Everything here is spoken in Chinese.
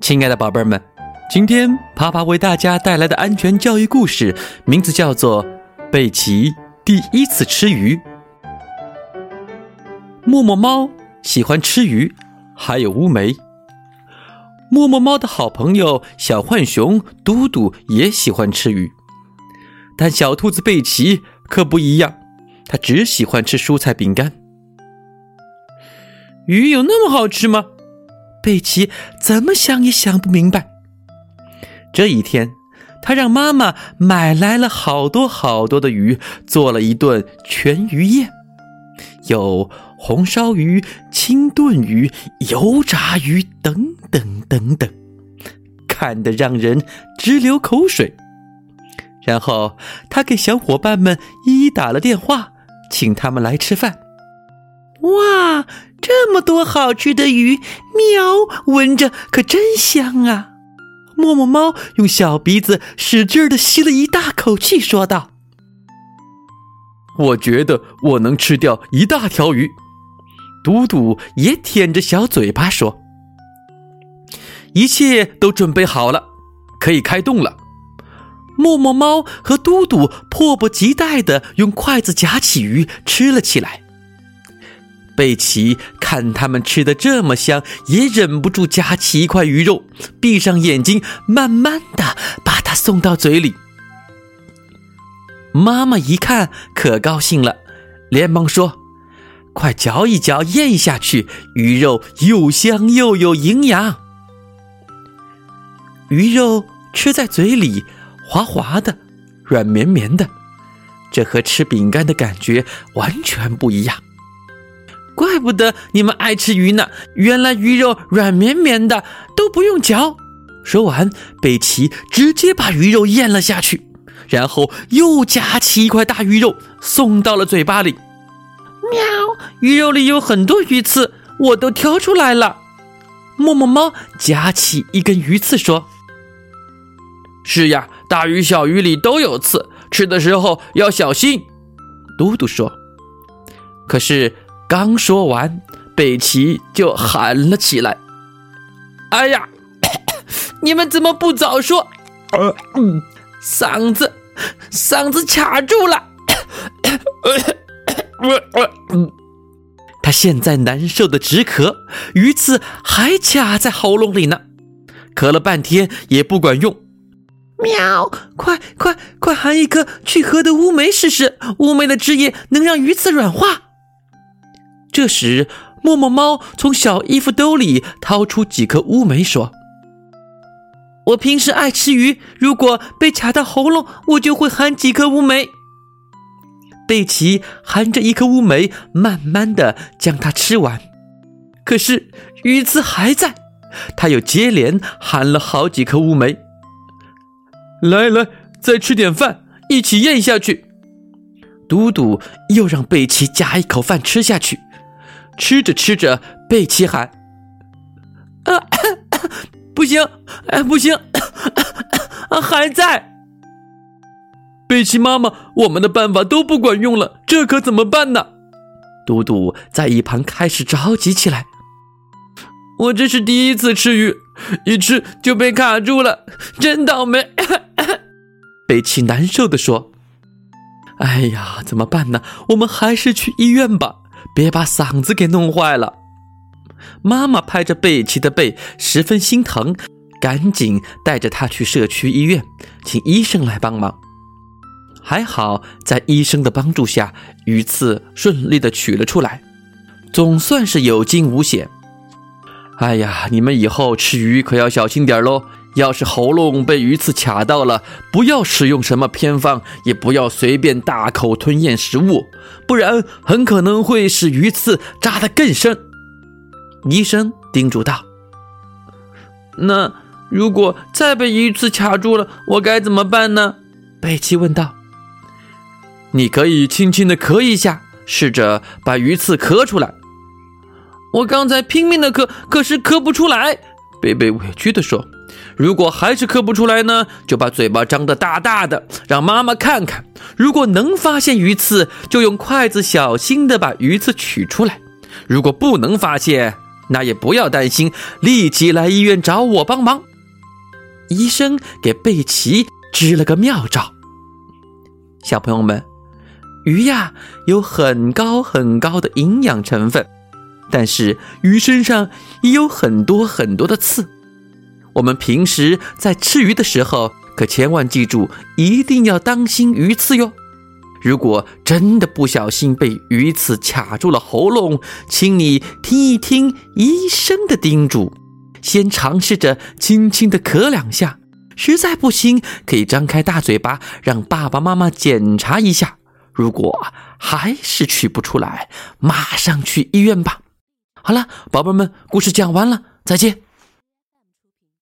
亲爱的宝贝们，今天爬爬为大家带来的安全教育故事，名字叫做《贝奇第一次吃鱼》。默默猫喜欢吃鱼，还有乌梅。默默猫的好朋友小浣熊嘟嘟也喜欢吃鱼，但小兔子贝奇可不一样，它只喜欢吃蔬菜饼干。鱼有那么好吃吗？贝奇怎么想也想不明白。这一天，他让妈妈买来了好多好多的鱼，做了一顿全鱼宴，有红烧鱼、清炖鱼、油炸鱼等等等等，看得让人直流口水。然后，他给小伙伴们一一打了电话，请他们来吃饭。哇，这么多好吃的鱼，喵，闻着可真香啊！默默猫用小鼻子使劲的吸了一大口气，说道：“我觉得我能吃掉一大条鱼。”嘟嘟也舔着小嘴巴说：“一切都准备好了，可以开动了。”默默猫和嘟嘟迫不及待的用筷子夹起鱼吃了起来。贝奇看他们吃的这么香，也忍不住夹起一块鱼肉，闭上眼睛，慢慢的把它送到嘴里。妈妈一看可高兴了，连忙说：“快嚼一嚼，咽下去，鱼肉又香又有营养。”鱼肉吃在嘴里，滑滑的，软绵绵的，这和吃饼干的感觉完全不一样。怪不得你们爱吃鱼呢！原来鱼肉软绵绵的，都不用嚼。说完，贝奇直接把鱼肉咽了下去，然后又夹起一块大鱼肉送到了嘴巴里。喵！鱼肉里有很多鱼刺，我都挑出来了。默默猫夹起一根鱼刺说：“是呀，大鱼小鱼里都有刺，吃的时候要小心。”嘟嘟说：“可是。”刚说完，北齐就喊了起来：“哎呀，你们怎么不早说？呃嗓子，嗓子卡住了。”他现在难受的直咳，鱼刺还卡在喉咙里呢，咳了半天也不管用。喵！快快快，含一颗去核的乌梅试试，乌梅的汁液能让鱼刺软化。这时，默默猫从小衣服兜里掏出几颗乌梅，说：“我平时爱吃鱼，如果被卡到喉咙，我就会含几颗乌梅。”贝奇含着一颗乌梅，慢慢的将它吃完。可是鱼刺还在，他又接连含了好几颗乌梅。来来，再吃点饭，一起咽下去。嘟嘟又让贝奇夹一口饭吃下去。吃着吃着，贝奇喊：“ 啊，不行，哎，不行，啊，还在！”贝奇妈妈，我们的办法都不管用了，这可怎么办呢？嘟嘟在一旁开始着急起来。我这是第一次吃鱼，一吃就被卡住了，真倒霉！贝奇难受的说：“哎呀，怎么办呢？我们还是去医院吧。”别把嗓子给弄坏了。妈妈拍着贝奇的背，十分心疼，赶紧带着他去社区医院，请医生来帮忙。还好，在医生的帮助下，鱼刺顺利的取了出来，总算是有惊无险。哎呀，你们以后吃鱼可要小心点喽！要是喉咙被鱼刺卡到了，不要使用什么偏方，也不要随便大口吞咽食物，不然很可能会使鱼刺扎得更深。医生叮嘱道：“那如果再被鱼刺卡住了，我该怎么办呢？”贝奇问道。“你可以轻轻地咳一下，试着把鱼刺咳出来。”我刚才拼命的咳，可是咳不出来。贝贝委屈地说。如果还是咳不出来呢，就把嘴巴张得大大的，让妈妈看看。如果能发现鱼刺，就用筷子小心地把鱼刺取出来；如果不能发现，那也不要担心，立即来医院找我帮忙。医生给贝奇支了个妙招。小朋友们，鱼呀有很高很高的营养成分，但是鱼身上也有很多很多的刺。我们平时在吃鱼的时候，可千万记住，一定要当心鱼刺哟。如果真的不小心被鱼刺卡住了喉咙，请你听一听医生的叮嘱，先尝试着轻轻的咳两下，实在不行可以张开大嘴巴让爸爸妈妈检查一下。如果还是取不出来，马上去医院吧。好了，宝贝们，故事讲完了，再见。